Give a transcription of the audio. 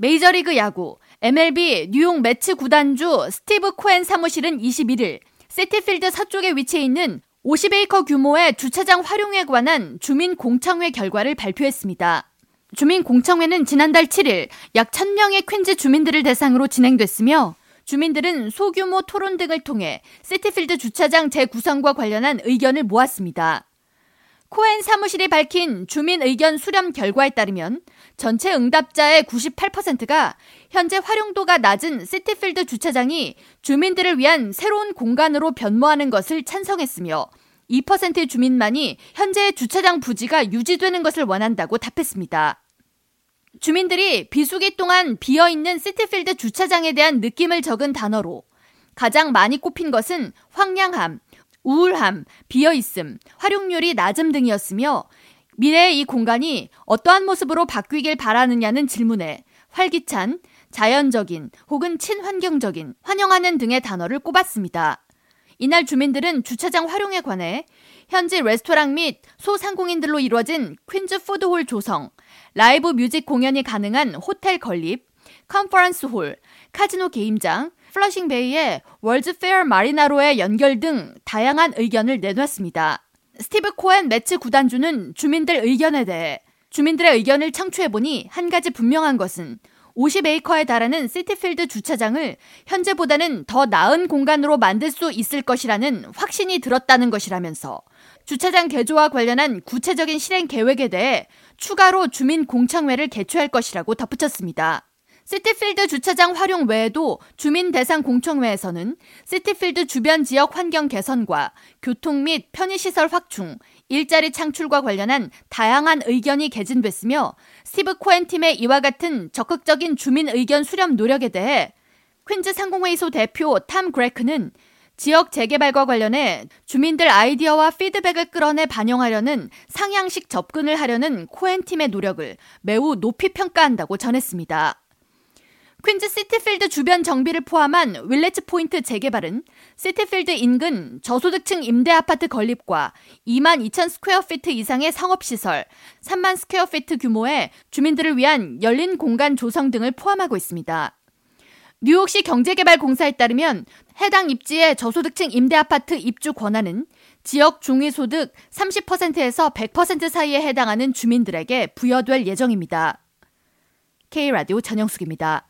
메이저리그 야구 MLB 뉴욕 메츠 구단주 스티브 코엔 사무실은 21일 시티필드 서쪽에 위치해 있는 50에이커 규모의 주차장 활용에 관한 주민 공청회 결과를 발표했습니다. 주민 공청회는 지난달 7일 약 1000명의 퀸즈 주민들을 대상으로 진행됐으며 주민들은 소규모 토론 등을 통해 시티필드 주차장 재구성과 관련한 의견을 모았습니다. 코엔 사무실이 밝힌 주민 의견 수렴 결과에 따르면 전체 응답자의 98%가 현재 활용도가 낮은 시티필드 주차장이 주민들을 위한 새로운 공간으로 변모하는 것을 찬성했으며 2%의 주민만이 현재의 주차장 부지가 유지되는 것을 원한다고 답했습니다. 주민들이 비수기 동안 비어있는 시티필드 주차장에 대한 느낌을 적은 단어로 가장 많이 꼽힌 것은 황량함, 우울함, 비어있음, 활용률이 낮음 등이었으며 미래의 이 공간이 어떠한 모습으로 바뀌길 바라느냐는 질문에 활기찬, 자연적인 혹은 친환경적인, 환영하는 등의 단어를 꼽았습니다. 이날 주민들은 주차장 활용에 관해 현지 레스토랑 및 소상공인들로 이루어진 퀸즈 food hall 조성, 라이브 music 공연이 가능한 호텔 건립, 컨퍼런스 홀, 카지노 게임장, 플러싱 베이의 월드 페어 마리나로의 연결 등 다양한 의견을 내놨습니다. 스티브 코엔 메츠 구단주는 주민들 의견에 대해 주민들의 의견을 청취해보니 한 가지 분명한 것은 50에이커에 달하는 시티필드 주차장을 현재보다는 더 나은 공간으로 만들 수 있을 것이라는 확신이 들었다는 것이라면서 주차장 개조와 관련한 구체적인 실행 계획에 대해 추가로 주민 공청회를 개최할 것이라고 덧붙였습니다. 시티필드 주차장 활용 외에도 주민 대상 공청회에서는 시티필드 주변 지역 환경 개선과 교통 및 편의시설 확충, 일자리 창출과 관련한 다양한 의견이 개진됐으며 스티브 코엔 팀의 이와 같은 적극적인 주민 의견 수렴 노력에 대해 퀸즈 상공회의소 대표 탐 그레크는 지역 재개발과 관련해 주민들 아이디어와 피드백을 끌어내 반영하려는 상향식 접근을 하려는 코엔 팀의 노력을 매우 높이 평가한다고 전했습니다. 퀸즈 시티필드 주변 정비를 포함한 윌레츠 포인트 재개발은 시티필드 인근 저소득층 임대 아파트 건립과 2만 2천 square feet 이상의 상업시설, 3만 square feet 규모의 주민들을 위한 열린 공간 조성 등을 포함하고 있습니다. 뉴욕시 경제개발공사에 따르면 해당 입지의 저소득층 임대 아파트 입주 권한은 지역 중위소득 30%에서 100% 사이에 해당하는 주민들에게 부여될 예정입니다. K라디오 전영숙입니다.